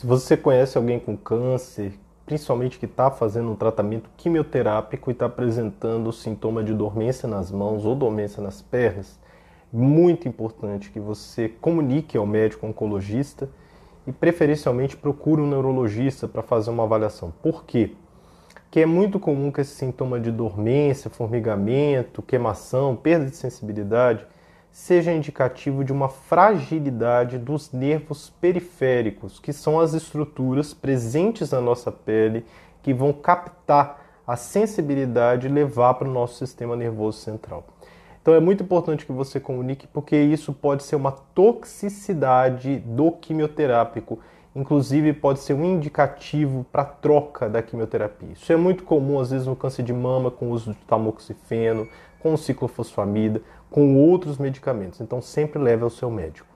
Se você conhece alguém com câncer, principalmente que está fazendo um tratamento quimioterápico e está apresentando sintoma de dormência nas mãos ou dormência nas pernas, muito importante que você comunique ao médico oncologista e preferencialmente procure um neurologista para fazer uma avaliação. Por quê? Porque é muito comum que esse sintoma de dormência, formigamento, queimação, perda de sensibilidade seja indicativo de uma fragilidade dos nervos periféricos, que são as estruturas presentes na nossa pele que vão captar a sensibilidade e levar para o nosso sistema nervoso central. Então é muito importante que você comunique, porque isso pode ser uma toxicidade do quimioterápico, inclusive pode ser um indicativo para troca da quimioterapia. Isso é muito comum às vezes no câncer de mama com o uso de tamoxifeno, com ciclofosfamida, com outros medicamentos. Então sempre leve ao seu médico.